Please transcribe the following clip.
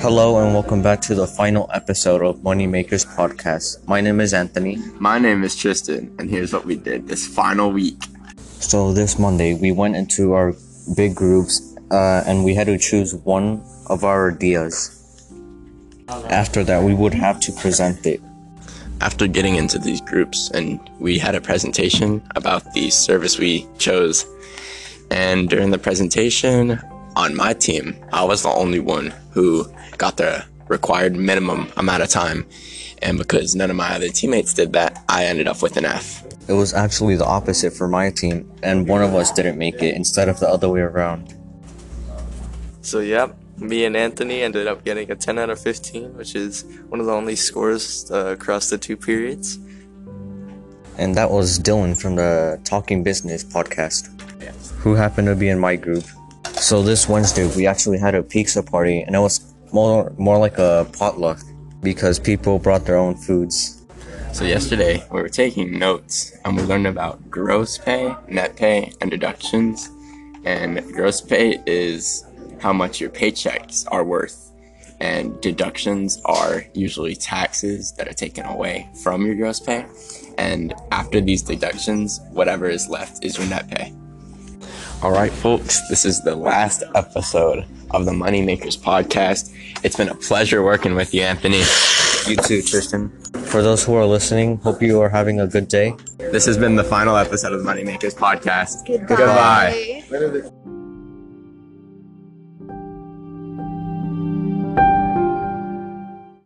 Hello and welcome back to the final episode of Moneymakers Podcast. My name is Anthony. My name is Tristan, and here's what we did this final week. So this Monday we went into our big groups uh, and we had to choose one of our ideas. After that, we would have to present it. After getting into these groups, and we had a presentation about the service we chose. And during the presentation, on my team, I was the only one who got the required minimum amount of time. And because none of my other teammates did that, I ended up with an F. It was actually the opposite for my team, and one of us didn't make it instead of the other way around. So, yep, me and Anthony ended up getting a 10 out of 15, which is one of the only scores uh, across the two periods. And that was Dylan from the Talking Business podcast, who happened to be in my group. So this Wednesday, we actually had a pizza party, and it was more more like a potluck because people brought their own foods. So yesterday we were taking notes and we learned about gross pay, net pay, and deductions. And gross pay is how much your paychecks are worth. And deductions are usually taxes that are taken away from your gross pay. And after these deductions, whatever is left is your net pay. All right, folks, this is the last episode of the Moneymakers podcast. It's been a pleasure working with you, Anthony. You too, Tristan. For those who are listening, hope you are having a good day. This has been the final episode of the Moneymakers podcast. Goodbye. Goodbye.